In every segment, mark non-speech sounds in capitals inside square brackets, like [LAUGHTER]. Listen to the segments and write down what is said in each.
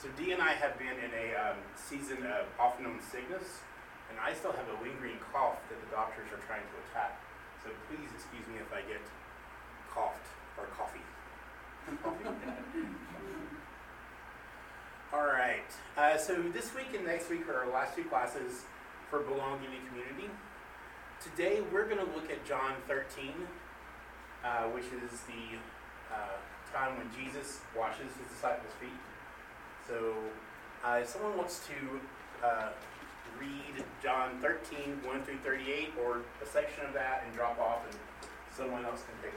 So Dee and I have been in a um, season of off-known sickness, and I still have a lingering cough that the doctors are trying to attack. So please excuse me if I get coughed or coffee. coffee. [LAUGHS] All right. Uh, so this week and next week are our last two classes for belonging in community. Today we're going to look at John 13, uh, which is the uh, time when Jesus washes his disciples' feet. So, uh, if someone wants to uh, read John 13, 1 through 38, or a section of that and drop off, and someone else can pick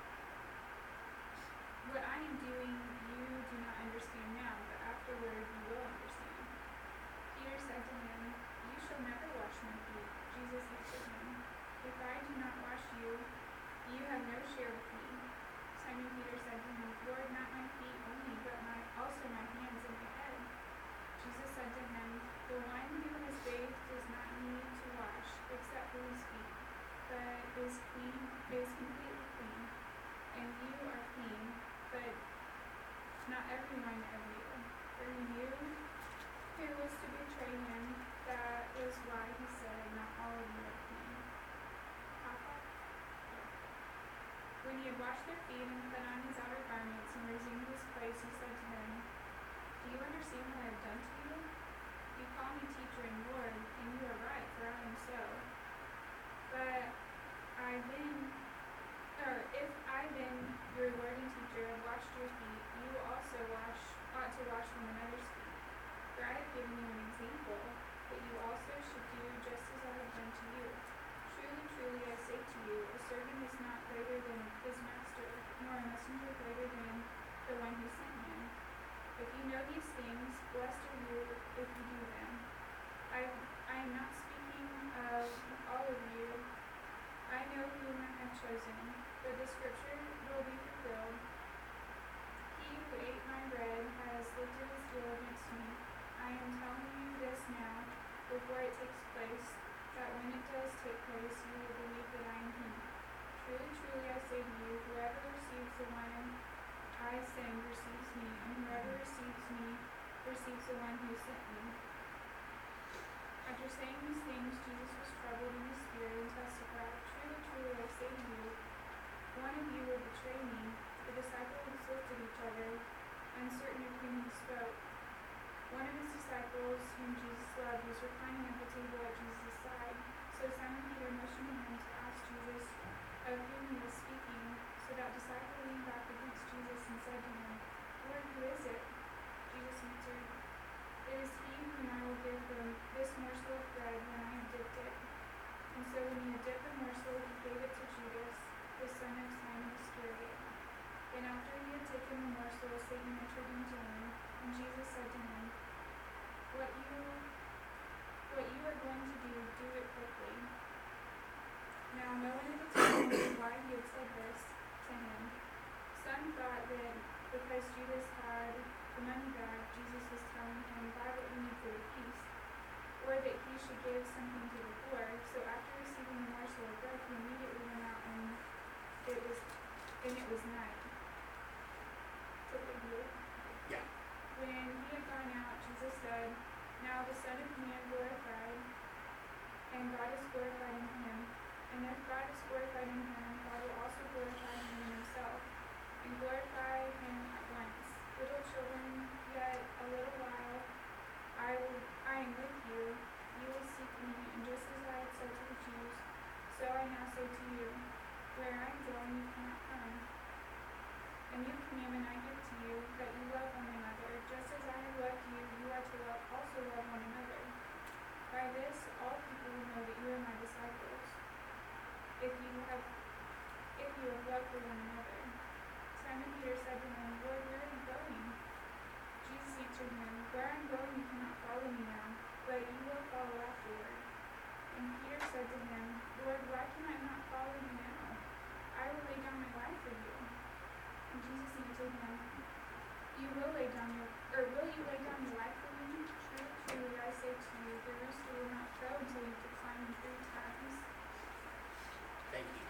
what I am doing you do not understand now, but afterward you will understand. Peter said to him, You shall never wash my feet. Jesus answered him, If I do not wash you, you have no share with me. Simon Peter said to him, Lord, not my feet only, but my, also my hands and my head. Jesus said to him, The one who washed their feet and put on his outer garments and resumed his place, he said to them, Do you understand what I have done to you? You call me teacher and Lord, and you are right, for I am so. But I then, or if I then, your Lord and teacher, have washed your feet, you also wash, ought to wash one another's feet. For I have given you an example, that you also should do just as I have done to you. Truly, I say to you, a servant is not greater than his master, nor a messenger greater than the one who sent him. If you know these things, blessed are you if you do them. I, I am not speaking of all of you. I know whom I have chosen, but the scripture will be fulfilled. He who ate my bread has lifted his heel against me. I am telling you this now, before it takes place, that when it does take place, you will believe that I am he. Truly, you, whoever receives the one I send receives me, and whoever receives me receives the one who sent me. After saying these things, Jesus was troubled in his spirit and testified, Truly, truly, I say to you, one of you will betray me. The disciples looked at each other, uncertain of whom he spoke. One of his disciples, whom Jesus loved, was reclining at the table at Jesus' side. So Simon Peter motioned to him to ask Jesus of whom he was speaking. So that disciple leaned back against Jesus and said to him, Lord, who is it? Jesus answered, It is he whom I will give them this morsel of bread when I have dipped it. And so when he had dipped the morsel, he gave it to Judas, the son of Simon Iscariot. And after he had taken the morsel, Satan entered into him, and Jesus said to him, What you what you are going to do, do it. Now no one at the knew why he had said this to him. Some thought that because Judas had the money bag, Jesus was telling him, buy what you need for the feast, or that he should give something to the poor. So after receiving the morsel of bread, he immediately went out and it was and it was night. So Yeah. When he had gone out, Jesus said, Now the Son of Man glorified, Little children, yet a little while I will, I am with you. You will seek me, and just as I had said to the Jews, so I now say to you, where I am going, you cannot come. A new commandment I give to you, that you love one another. Just as I have loved you, you are to love, also love one another. By this, all people will know that you are my disciples, if you have, if you have love for one another. Simon Peter said to him, Lord, where are you going? Jesus answered him, Where I am going you cannot follow me now, but you will follow afterward. And Peter said to him, Lord, why can I not follow you now? I will lay down my life for you. And Jesus answered him, You will lay down your, or will you lay down your life for me? Truly, truly, I say to you, the rooster will not crow until you decline me three times. Thank you.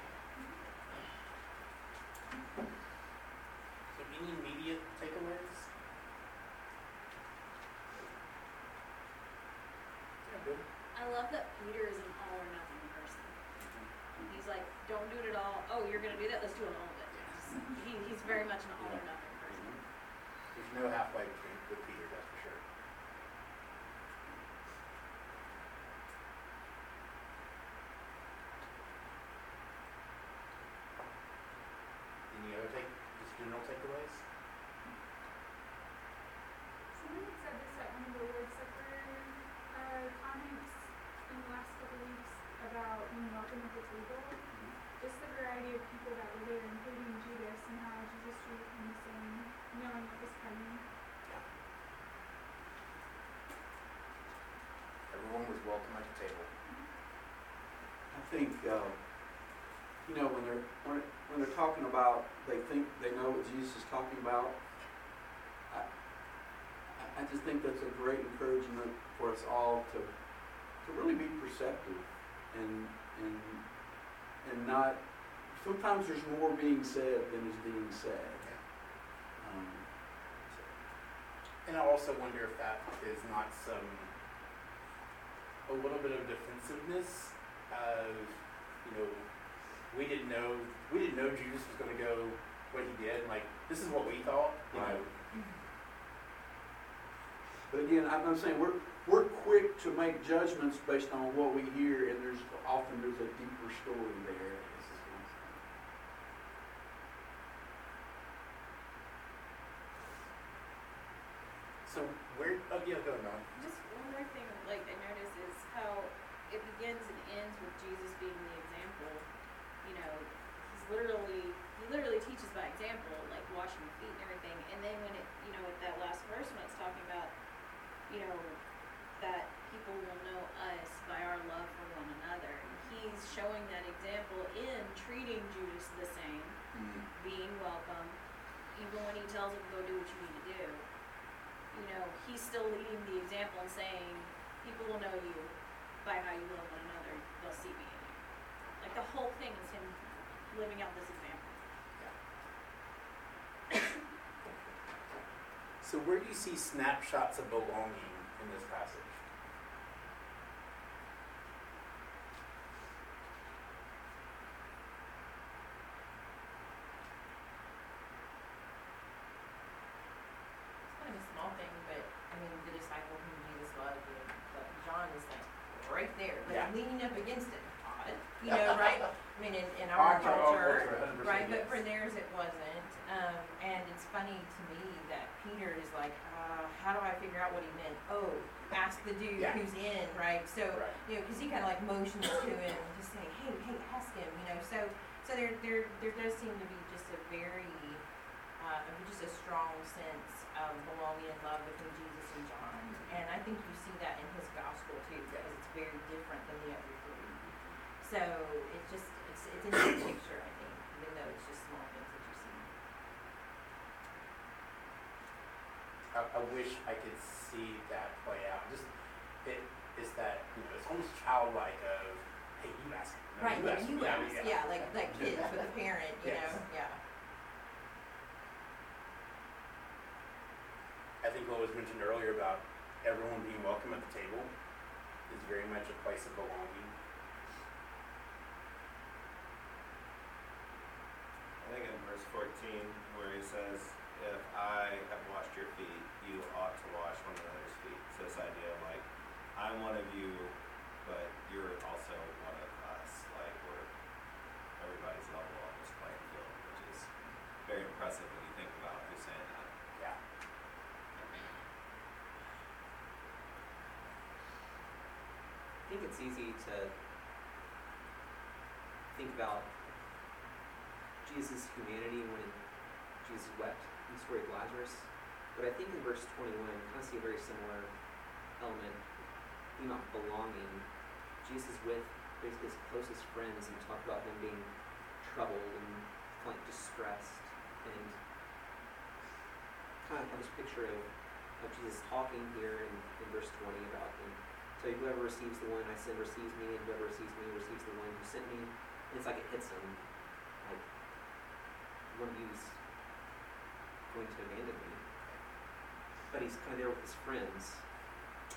So any immediate takeaways? I love that Peter is an all or nothing person. Mm-hmm. He's like, don't do it at all. Oh, you're gonna do that? Let's do it all of it. He, he's very much an all or nothing person. There's no halfway between with Peter, that's for sure. Any other take, just general takeaways? Someone had said this at one of the Lord's Supper uh, comments in the last couple of weeks about being welcome at the table. Just the variety of people that were there, including Judas, and how Jesus treated him the same, knowing what was coming. Everyone was welcome at the table. I think, uh, you know, when they're, when, when they're talking about, they think they know what Jesus is talking about. I, I- just think that's a great encouragement for us all to, to really be perceptive and, and, and not, sometimes there's more being said than is being said. Um, And I also wonder if that is not some, a little bit of defensiveness of, you know, we didn't know, we didn't know Judas was gonna go what he did, like, this is what we thought, you know. But again, I'm I'm saying, we're, we're quick to make judgments based on what we hear, and there's, often there's a deeper story there. This is what I'm saying. So where, oh yeah, go on. Just one more thing, like I notice is how it begins and ends with Jesus being the example. You know, he's literally he literally teaches by example, like washing the feet and everything. And then when it, you know, with that last verse when it's talking about, you know, that people will know us by our love for one another. And he's showing that example in treating Judas the same, mm-hmm. being welcome, even when he tells him go do what you need to do you know, he's still leading the example and saying, people will know you by how you love one another. They'll see me in you. Like the whole thing is him living out this example. [COUGHS] So where do you see snapshots of belonging in this passage? It's kind of a small thing, but I mean, the disciple whom Jesus loved, and, but John is like right there, but Yeah. leaning up against it. Odd, you know, right? I mean, in, in our Our- our culture, culture, 100% right? But yes. for theirs, it wasn't. Um, and it's funny to me that Peter is like, uh, how do I figure out what he meant? Oh, ask the dude Yeah. who's in, right? So Right. you know, because he kind of like motions to him, just saying, "Hey, hey, ask him," you know. So, so there, does seem to be just a very, uh, just a strong sense of belonging and love between Jesus and John, and I think you see that in his gospel too, because it's very different than the other three. So it's just, it's, it's in the picture, I think, even though it's just small things that you see. I, I wish I could see that play out. Just it is that you know it's almost childlike of hey you ask no, Right, you yeah, ask you ask, yeah, like, like kids with a parent, you Yes. know, yeah. I think what was mentioned earlier about everyone being welcome at the table is very much a place of belonging. I think in verse 14, where he says, if I have washed your feet, you ought to wash one another's feet. So this idea of like, I'm one of you, but you're also one of us. Like we're everybody's level on this playing field, which is very impressive when you think about who's saying that. Yeah. I think it's easy to think about Jesus' humanity when Jesus wept in the story of Lazarus. But I think in verse 21, we kind of see a very similar element, theme of belonging. Jesus with basically his closest friends and talk about them being troubled and like distressed and kind of have this picture of, of Jesus talking here in, in verse 20 about him so whoever receives the one I send receives me, and whoever receives me receives the one who sent me. And it's like it hits him, like one of you's going to abandon me. But he's kind of there with his friends,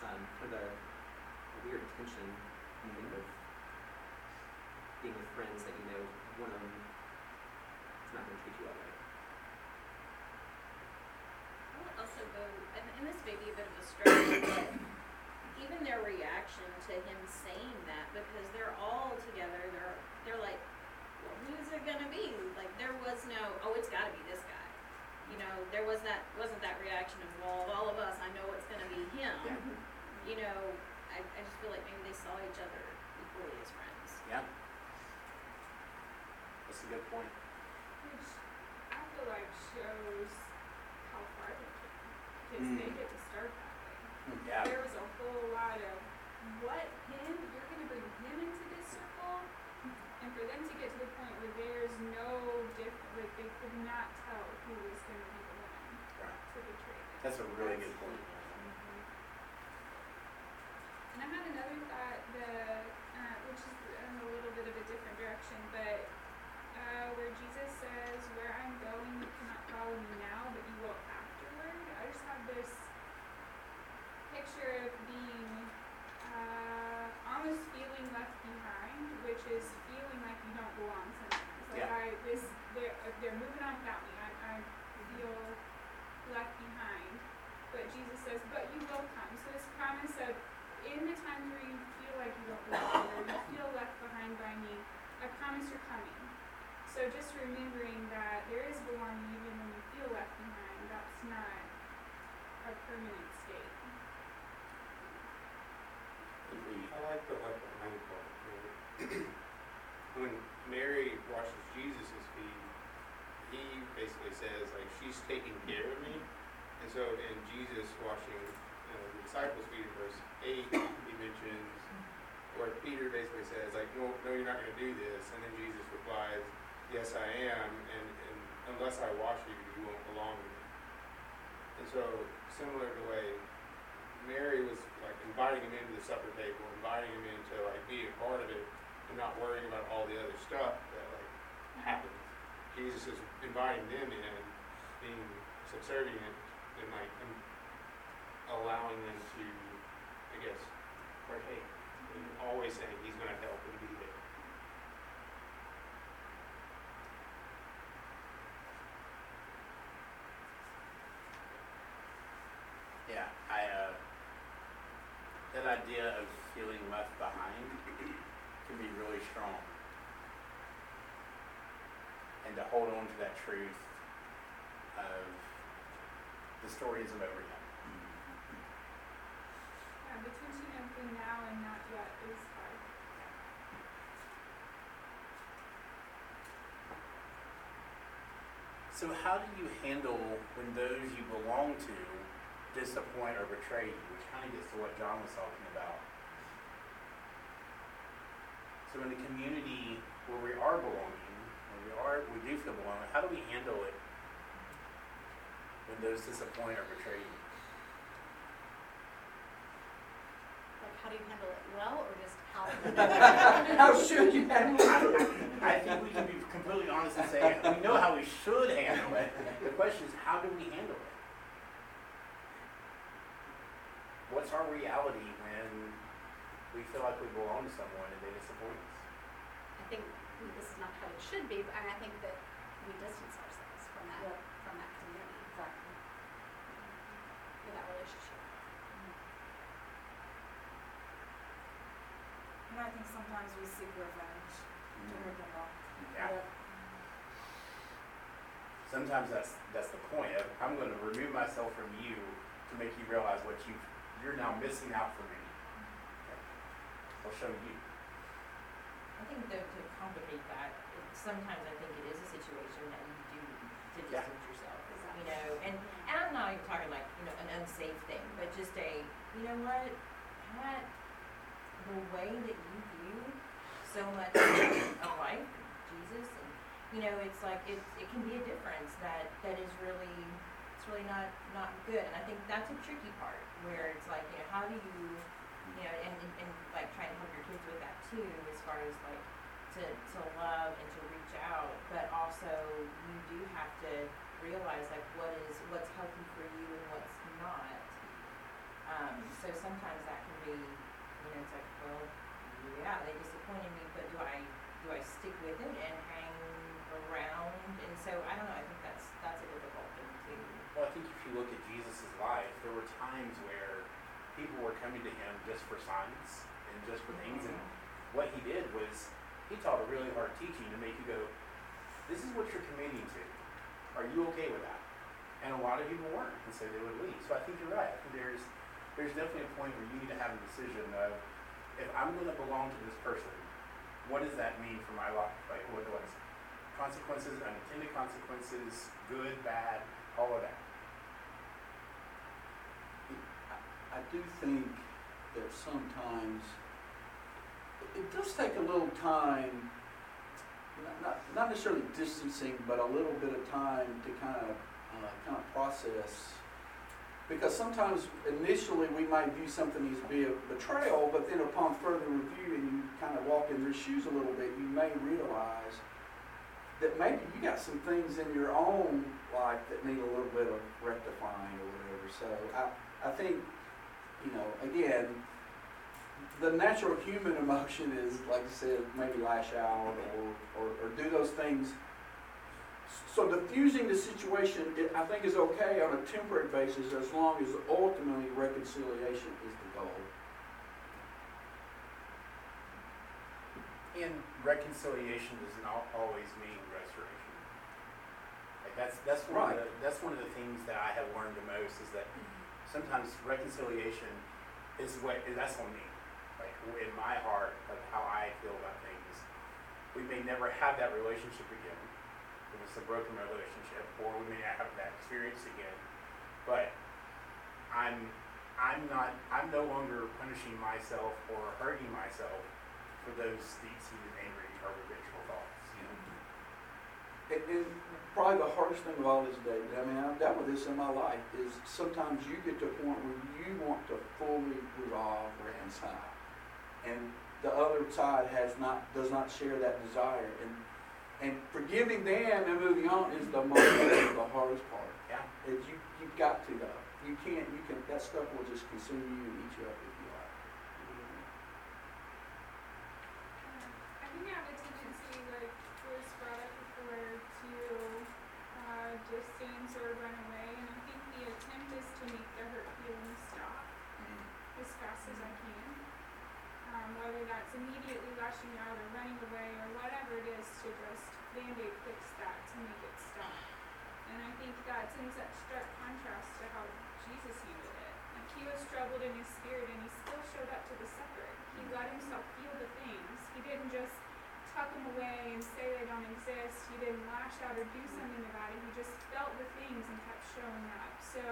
um, kind of a, a weird tension. Mm-hmm. I think being with friends that you know one of them is not going to treat you all right. I would also go, and, and this may be a bit of a stretch, [COUGHS] but even their reaction to him saying that, because they're all together, they're they're like, well, who's it gonna be? Like there was no, oh, it's got to be this guy. You know, there was that wasn't that reaction of, well, of all of us, I know it's gonna be him. Yeah. You know, I, I just feel like maybe they saw each other equally as friends. Yeah. That's a good point. Which I feel like shows how far they came. Because they Mm. get to start that way. Yeah. There was a whole lot of, what, him? You're gonna bring him into this circle? And for them to get to the point where there's no different, like they could not tell who was gonna be the one Right. to betray them. That's a really good point. I had another thought, the, uh, which is in a little bit of a different direction, but, uh, where Jesus says, where I'm going, you cannot follow me now, but you will afterward. I just have this picture of being, uh, almost feeling left behind, which is feeling like you don't belong somewhere. It's like Yeah. I, this, they're, uh, they're moving on without me, I, I feel left behind. But Jesus says, but you will come. So this promise of, in the times where you feel like you don't belong or you feel left behind by me, I promise you're coming. So just remembering that there is belonging even when you feel left behind. That's not a permanent state. Agreed. I like part. you know. when Mary washes Jesus' feet, he basically says like she's taking care of me, and so in Jesus washing uh, the disciples' feet in verse eight, he mentions where Peter basically says like no no you're not going to do this, and then Jesus replies yes I am, and, and unless I wash you you won't belong to me. And so similar to the way Mary was like inviting him into the supper table, inviting him into like being a part of it, and not worrying about all the other stuff that like happens. Jesus is inviting them in, being subservient, and like allowing them to, I guess, partake. And always saying he's going to help and be there. Yeah, I, uh, that idea of feeling left behind can be really strong. And to hold on to that truth of the story isn't over yet. Yeah, the tension of the now and not yet is hard. So how do you handle when those you belong to disappoint or betray you, which kind of gets to what John was talking about. So in the community where we are belonging, when we are, we do feel belonging, how do we handle it when those disappoint or betray you? Like, how do you handle it well, or just how? [LAUGHS] How should you handle it? I think we can be completely honest and say, we know how we should handle it. The question is, how do we handle it? What's our reality when we feel like we belong to someone and they disappoint us? I think this is not how it should be, but I, mean, I think that we distance ourselves from that, Yeah. from that community. So mm-hmm. that relationship. Mm-hmm. And I think sometimes we seek revenge to mm-hmm. hurt them all. Yeah. Sometimes that's that's the point. Of, I'm going to remove myself from you to make you realize what you you're now missing out for me. Okay. I'll show you. I think though to complicate that, it, sometimes I think it is a situation that you do need to Yeah. distance yourself. You know, and and I'm not even talking like you know an unsafe thing, but just a you know what, Pat, the way that you view so much [COUGHS] of life, Jesus, and you know, it's like it it can be a difference that that is really it's really not not good. And I think that's a tricky part where it's like you know how do you you know and and, and like trying to help your kids with that too, as far as like to to love and to reach out, but also you do have to realize like what is what's healthy for you and what's not. Um, so sometimes that can be, you know, it's like, well, yeah, they disappointed me, but do I do I stick with it and hang around? And so I don't know. I think that's that's a difficult thing too. Well, I think if you look at Jesus' life, there were times where people were coming to him just for signs and just for things, and mm-hmm. what he did was he taught a really hard teaching to make you go, "This is what you're committing to. Are you okay with that?" And a lot of people weren't, and so they would leave. So I think you're right. I think there's there's definitely a point where you need to have a decision of if I'm going to belong to this person, what does that mean for my life? Like what was consequences, unintended consequences, good, bad, all of that. I, do think that sometimes it, does take a little time, not, not necessarily distancing, but a little bit of time to kind of uh, kind of process. Because sometimes initially we might view something as be a betrayal, but then upon further review and you kind of walk in their shoes a little bit, you may realize that maybe you got some things in your own life that need a little bit of rectifying or whatever. So I, I think, you know, again, the natural human emotion is, like I said, maybe lash out or, or, or do those things. So diffusing the situation, it, I think, is okay on a temporary basis as long as ultimately reconciliation is the goal. And reconciliation does not always mean restoration. Like that's that's one of the, that's one of the things that I have learned the most is that sometimes reconciliation is what that's on me. Like in my heart of how I feel about things. We may never have that relationship again. If it's a broken relationship, or we may not have that experience again. But I'm I'm not I'm no longer punishing myself or hurting myself for those deep-seated angry or revengeful thoughts. You know? And probably the hardest thing of all is, David, I mean, I've dealt with this in my life, is sometimes you get to a point where you want to fully resolve, reconcile. And the other side has not, does not share that desire. And, and forgiving them and moving on is the most, [COUGHS] the hardest part. Yeah. Is you, you've got to though. You can't, you can, that stuff will just consume you and eat you up if you like. I think I have a tendency, like was brought up before, to uh, distance or run away, and I think the attempt is to make the hurt feelings stop as fast as I can. Um, whether that's immediately lashing out or running away or whatever it is, to just band-aid fix that to make it stop. And I think that's in such stark contrast to how Jesus handled it. Like he was troubled in his spirit and he still showed up to the supper. He let himself feel the things. He didn't just tuck them away and say they don't exist. He didn't lash out or do something about it. He just felt the things and kept showing up. So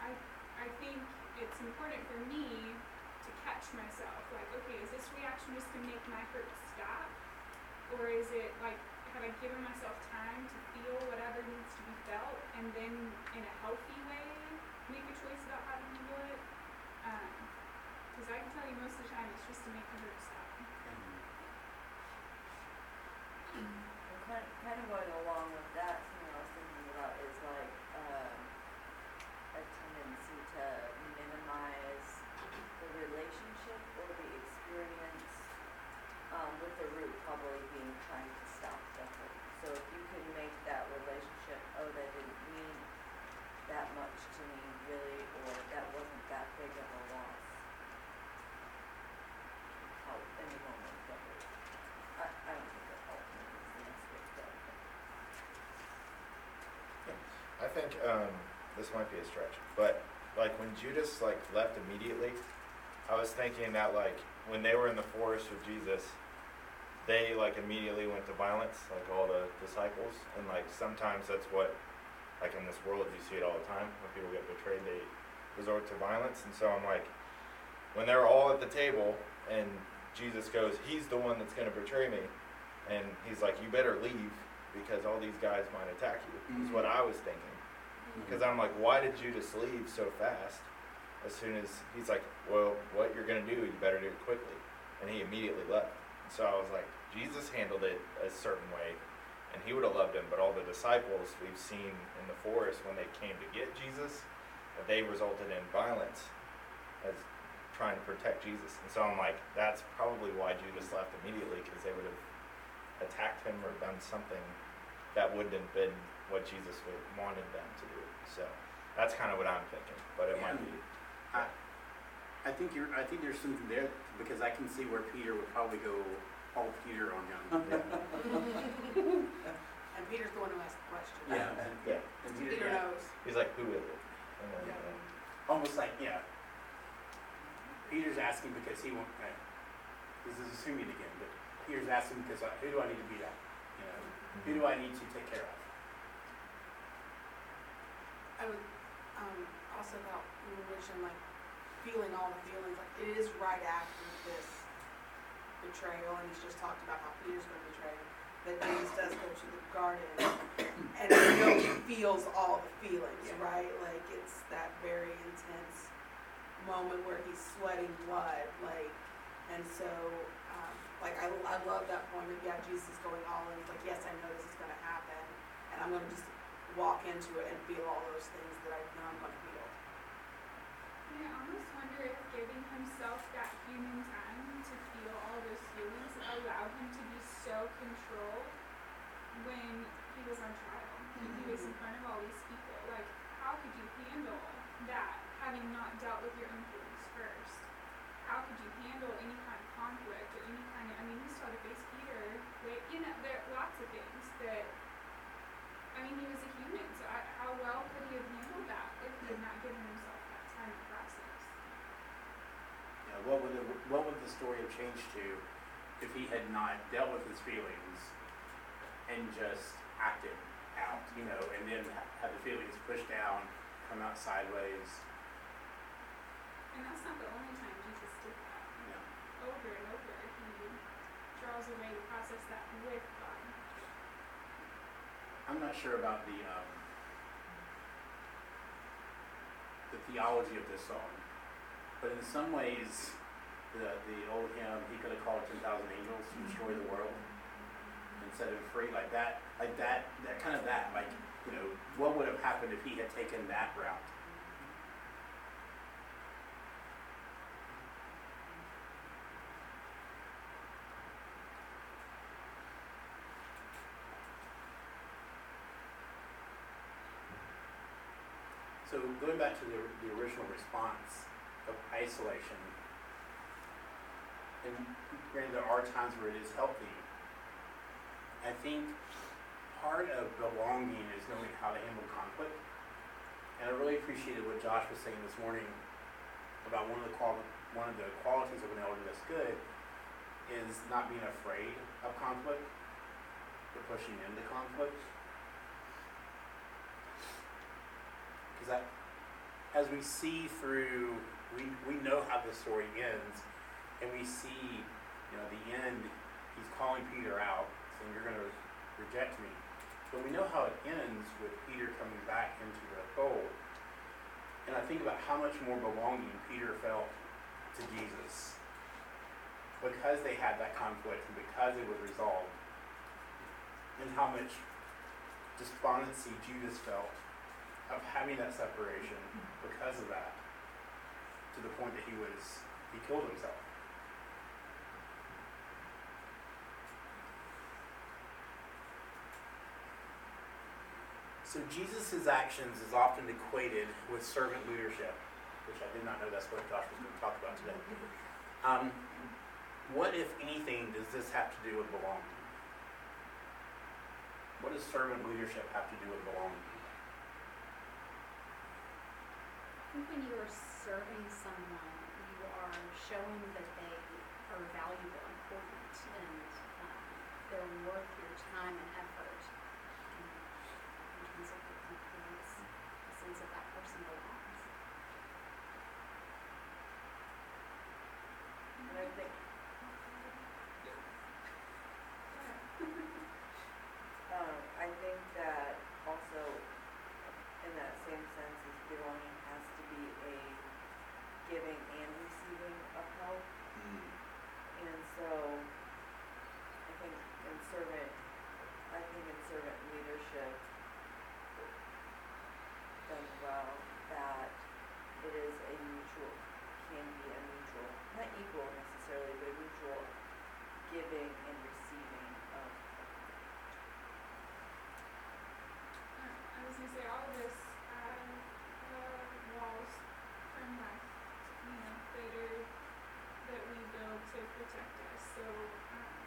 I I think it's important for me to catch myself. Like, okay, is this reaction just to make my hurt stop? Or is it like have I given myself time to feel whatever needs to be felt and then in a healthy way make a choice about how to handle it? Um, because I can tell you most of the time it's just to make the hurt stop. And kind, kind of going along with that, something I was thinking about is like, um, a tendency to minimize the relationship or the experience, um, with the root probably being trying to stop the hurt. So if you can make that relationship, oh, that didn't mean that much to me really, or that wasn't that big of a loss. Help the moment, but I, I don't think it ultimately is the answer, but. I think um, this might be a stretch, but like when Judas like left immediately, I was thinking that like when they were in the forest with Jesus, they like immediately went to violence, like all the disciples, and like sometimes that's what like in this world you see it all the time when people get betrayed, they resort to violence, and so I'm like, when they're all at the table and Jesus goes, he's the one that's gonna betray me, and he's like, you better leave because all these guys might attack you. Is what mm-hmm. I was thinking. Mm-hmm. Because I'm like, why did Judas leave so fast? As soon as he's like, well, what you're gonna do, you better do it quickly, and he immediately left. So I was like, Jesus handled it a certain way, and he would have loved him. But all the disciples we've seen in the forest when they came to get Jesus, they resulted in violence as trying to protect Jesus. And so I'm like, that's probably why Judas left immediately, because they would have attacked him or done something that wouldn't have been what Jesus wanted them to do. So that's kind of what I'm thinking, but it might be. I, I think you're, I think there's something there, because I can see where Peter would probably go all Peter on him. [LAUGHS] And Peter's the one who asked the question. Yeah. Yeah. And Peter, Peter yeah, knows. He's like, who is it? And then, Yeah. uh, almost like, yeah. Peter's asking because he won't, uh, this is assuming again, but Peter's asking because uh, who do I need to beat up? You know, who do I need to take care of? I would, um, also about, you mentioned like feeling all the feelings, like it is right after this betrayal, and he's just talked about how Peter's gonna betray him, that James does go to the garden, and he feels all the feelings, Yeah. right? Like, it's that very intense moment where he's sweating blood, like, and so, um, like, I, I love that point of, yeah, Jesus is going all in, he's like, yes, I know this is gonna happen, and I'm gonna just walk into it and feel all those things that I know I'm gonna feel. And I almost wonder if giving himself that human time to feel all those feelings allowed him to be so controlled when he was on trial, when he was in front of all these people. Like, how could you handle that, having not dealt with your own feelings first? How could you handle any kind of conflict or any kind of, I mean, he saw to face Peter, with, you know, there are lots of things that, I mean, he was a human, so I, how well could he have handled that if he had not given himself that time to process? You know, what would the, what would the story have changed to if he had not dealt with his feelings and just acted out, you know, and then ha- had the feelings pushed down, come out sideways, And that's not the only time Jesus did that. know? Over and over, he draws away to process that with God. I'm not sure about the um, the theology of this song, but in some ways, the the old hymn "He could have called ten thousand angels to destroy the world and set him free," like that, like that, that kind of that, like you know, what would have happened if he had taken that route? So going back to the, the original response of isolation, and granted there are times where it is healthy, I think part of belonging is knowing how to handle conflict. And I really appreciated what Josh was saying this morning about one of the quali- one of the qualities of an elder that's good is not being afraid of conflict, but pushing into conflict. Because that, as we see through, we, we know how the story ends, and we see, you know, the end, he's calling Peter out, saying, You're going to reject me. But we know how it ends with Peter coming back into the fold. And I think about how much more belonging Peter felt to Jesus because they had that conflict and because it was resolved, and how much despondency Judas felt of having that separation because of that, to the point that he was he killed himself. So Jesus' actions is often equated with servant leadership, which I did not know that's what Josh was going to talk about today. Um, what, if anything, does this have to do with belonging? What does servant leadership have to do with belonging? I think when you are serving someone, you are showing that they are valuable, important, and um, they're worth your time and effort. In terms of a sense of that person belongs. And I think, um, I think that also, in that same sense, as belonging has to be a giving and receiving of help. And so, I think in servant, I think in servant leadership, done well, that it is a mutual, can be a mutual, not equal necessarily, but a mutual giving and receiving of Uh, I was gonna say all of this, uh, uh, walls from life, you know, that are, that we build to protect us, so, um,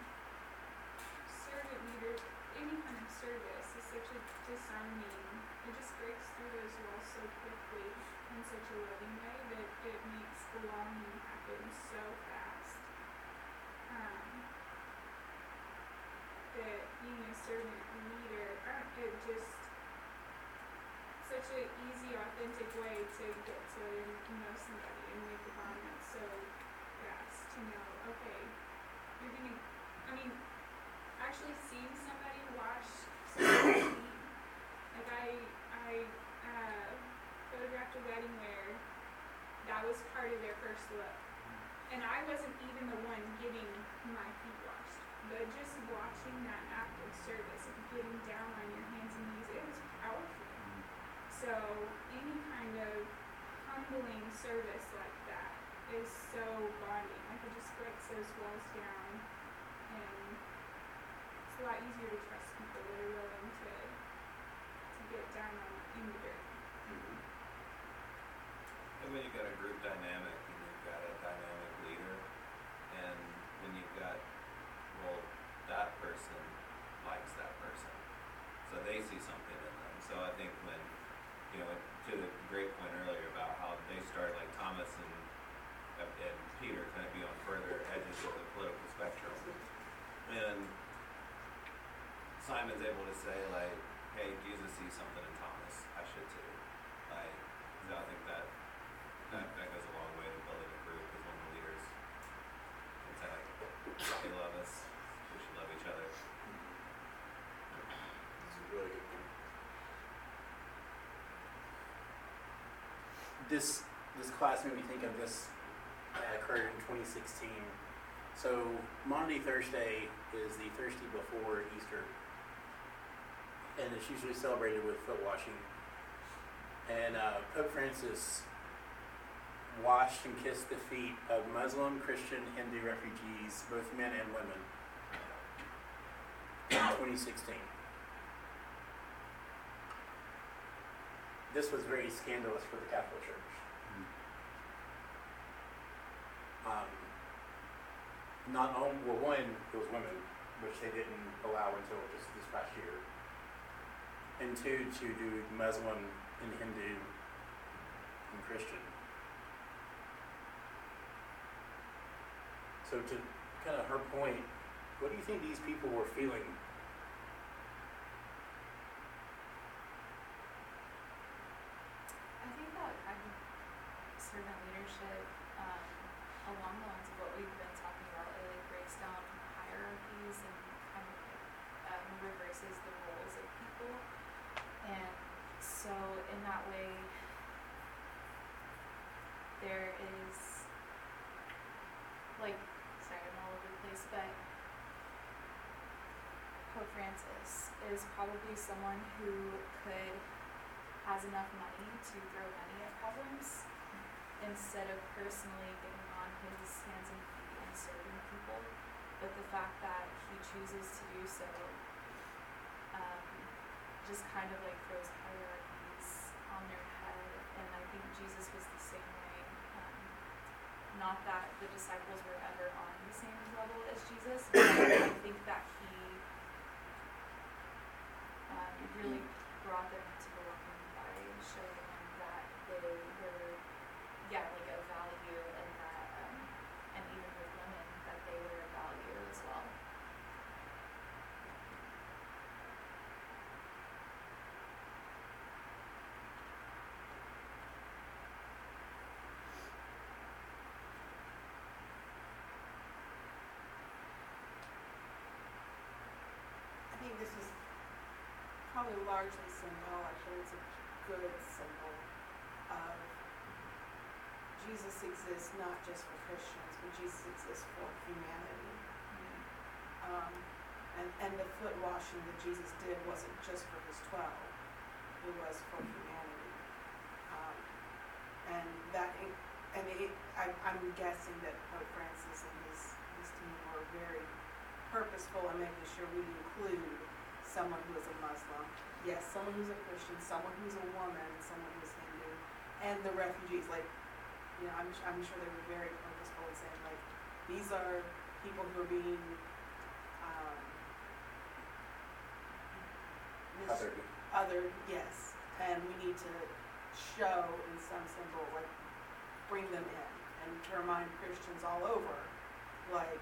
servant leader, any kind of service is such a disarming, it just breaks through those walls so quickly in such a loving way that it makes belonging happen so fast. Um, that leader, uh, it just such an easy, authentic way to get to know somebody and make a bond so fast to know, okay, you're gonna, I mean, actually seeing somebody wash somebody's feet, like I, I, uh, photographed a wedding where that was part of their first look. And I wasn't even the one getting my feet washed, but just watching that act of service and getting down on your hands and knees, it was powerful. So any kind of humbling service like that is so bonding. Like it just breaks those walls down, and it's a lot easier to trust people that are willing to to get down on in the dirt. Mm-hmm. And when you've got a group dynamic and you've got a dynamic leader, and when you've got, well, that person likes that person, so they see something in them. So I think when, you know, to the great point earlier about how they started like Thomas and and Peter kind of be on further edges of the political spectrum, and Simon's able to say like, hey, Jesus sees something in Thomas, I should too. Like, I think that that, that goes a long way to building a group as one of the leaders. It's like, they love us, we should love each other. It's a really good point. This this class made me think of this that occurred in 2016. So Maundy Thursday is the Thursday before Easter, and it's usually celebrated with foot washing. And uh, Pope Francis washed and kissed the feet of Muslim, Christian, Hindu refugees, both men and women, in 2016. This was very scandalous for the Catholic Church. Um, not on, well, one, it was women, which they didn't allow until just this past year. And two, to do Muslim and Hindu and Christian. So to kind of her point, what do you think these people were feeling? I think that I'm servant leadership, um, along the lines of what we've been talking about, it like breaks down hierarchies and kind of um, reverses the roles of people. And so in that way, there is like sorry, I'm all over the place, but Pope Francis is probably someone who could has enough money to throw money at problems instead of personally getting on his hands and feet and serving people. But the fact that he chooses to do so um, just kind of like throws hierarchies on their head, and I think Jesus was the same way. Um, not that the disciples were ever on the same level as Jesus, but I think that he um, really brought them into belonging by showing them that they were, yeah, like of value, and that, um, and even with women, that they were of value as well. I think this is probably largely symbolic, but it's a good symbol of Jesus exists not just for Christians, but Jesus exists for humanity. Um, and, and the foot washing that Jesus did wasn't just for his twelve, it was for humanity. Um, and that, and it, I, I'm guessing that Pope Francis and his, his team were very purposeful in making sure we include someone who is a Muslim, yes, someone who's a Christian, someone who's a woman, someone who's Hindu, and the refugees, like, you know, I'm, I'm sure they were very purposeful in saying, like, these are people who are being, um, mis- other, yes, and we need to show in some symbol, like, bring them in, and to remind Christians all over, like,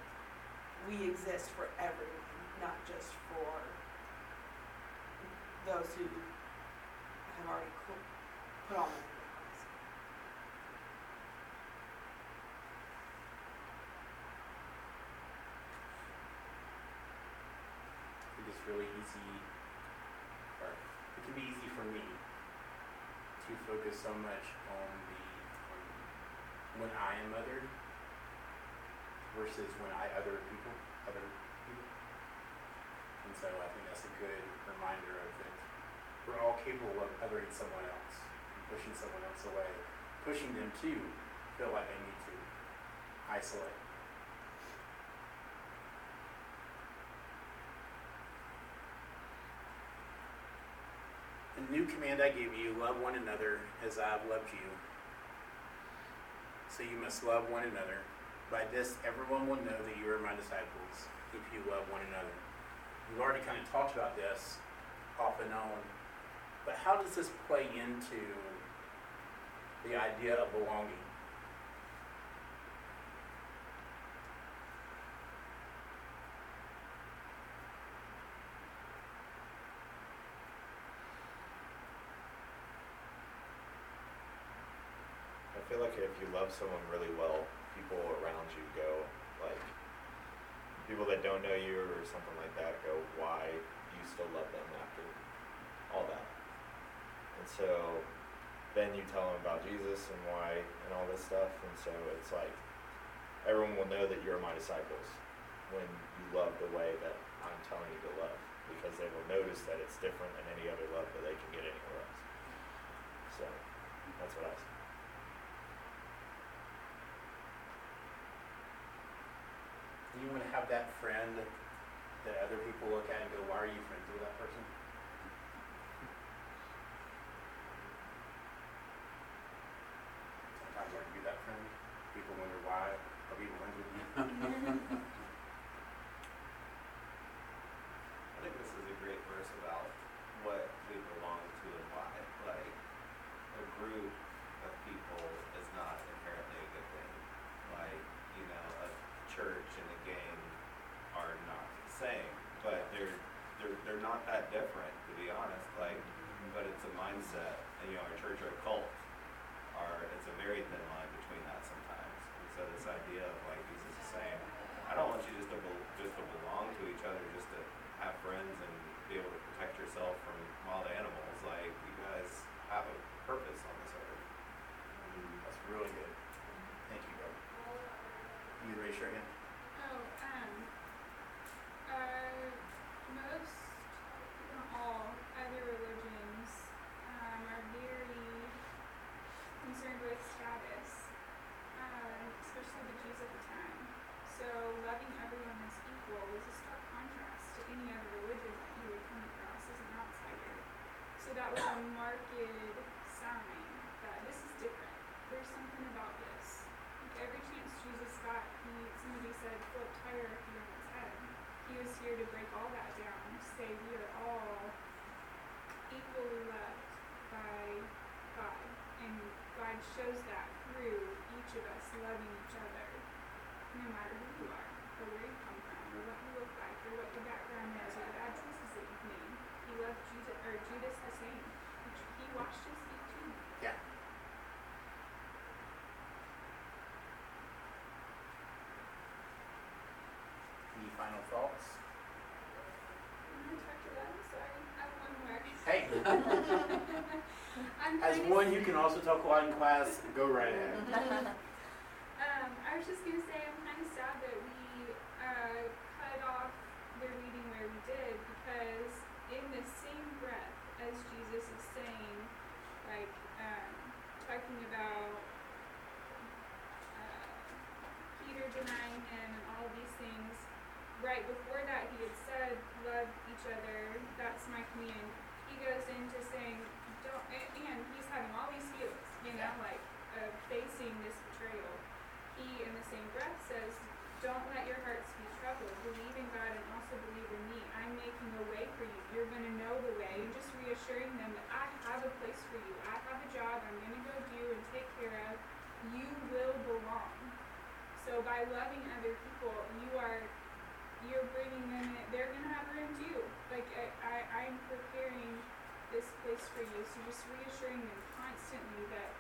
we exist for everyone, not just for those who have already put on their cross. I think it's really easy, or it can be easy for me to focus so much on the, on when I am othered versus when I other people, other people. And so I think that's a good reminder of that we're all capable of othering someone else, and pushing someone else away, pushing them to feel like they need to isolate. The new command I give you, love one another as I have loved you. So you must love one another. By this, everyone will know that you are my disciples if you love one another. We've already kind of talked about this off and on, but how does this play into the idea of belonging? I feel like if you love someone really well, people around you go like people that don't know you or something like that go, why you still love them after all that? And so then you tell them about Jesus and why and all this stuff, and so it's like everyone will know that you're my disciples when you love the way that I'm telling you to love, because they will notice that it's different than any other love that they can get anywhere else. So that's what I say. You want to have that friend that other people look at and go, why are you friends with that person? Sometimes I can be that friend. People wonder why are people friends with you? I think this is a great verse about what we belong to and why. Like, a group of people is not inherently a good thing. Like, you know, a church and a gang are not the same, but they're they're they're not that different, to be honest. Like, but it's a mindset. And, you know, our church or a cult are it's a very thin line between that sometimes. And so this idea of like Jesus is saying, I don't want you just to bel just to belong to each other, just to have friends and be able to protect yourself from wild animals. Like you guys have a purpose on this earth. Mm-hmm. That's really good. You raise your hand. Oh, um, are most, not all, other religions, um, are very concerned with status, um, especially the Jews at the time. So loving everyone as equal was a stark contrast to any other religion that you would come across as an outsider. loving each other, no matter who you are, or where or what you look like, or what your background is, or the bad choices that you've made. He loved Judas, or Judas the same. He washed his feet too. Yeah. Any final thoughts? I'm gonna talk to them, sorry. I have one more. Hey, [LAUGHS] [LAUGHS] as one, you can also talk a lot in class. Go right ahead. [LAUGHS] Um, I was just gonna say I'm kind of sad that we uh, cut off the reading where we did because in the same breath as Jesus is saying, like um, talking about uh, Peter denying him and all of these things, right before that he had said, "Love each other. That's my command." He goes into saying, "Don't," and, he's having all these feelings, you know, like of facing this betrayal he in the same breath says, Don't let your hearts be troubled. Believe in God and also believe in me. I'm making a way for you. You're going to know the way. And just reassuring them that I have a place for you. I have a job I'm going to go do and take care of. You will belong. So by loving other people, you are you're bringing them in. They're to have room too. Like I, I, I'm preparing this place for you. So just reassuring them constantly that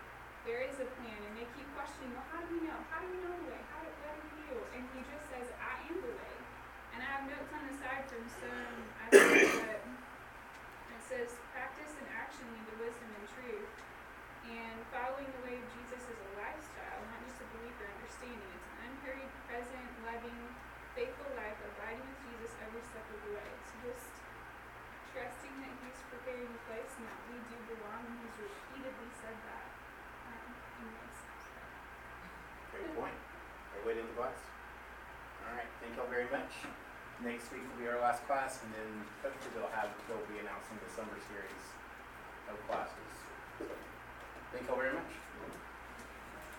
there is a plan and they keep questioning, well, how do we know? How do we know the way? How do we do? And he just says, I am the way. And I have notes on the side from some, I think that it says, practice and action lead to wisdom and truth. And following the way of Jesus is a lifestyle, not just a belief or understanding. It's present, loving, faithful life, abiding with Jesus every step of the way. So just trusting that he's preparing a place and that we do belong. And he's repeatedly said that um, in this. Great point. In the class? All right, thank y'all very much. Next week will be our last class, and then hopefully they'll have, they'll be announcing the summer series of classes. So, Thank y'all very much.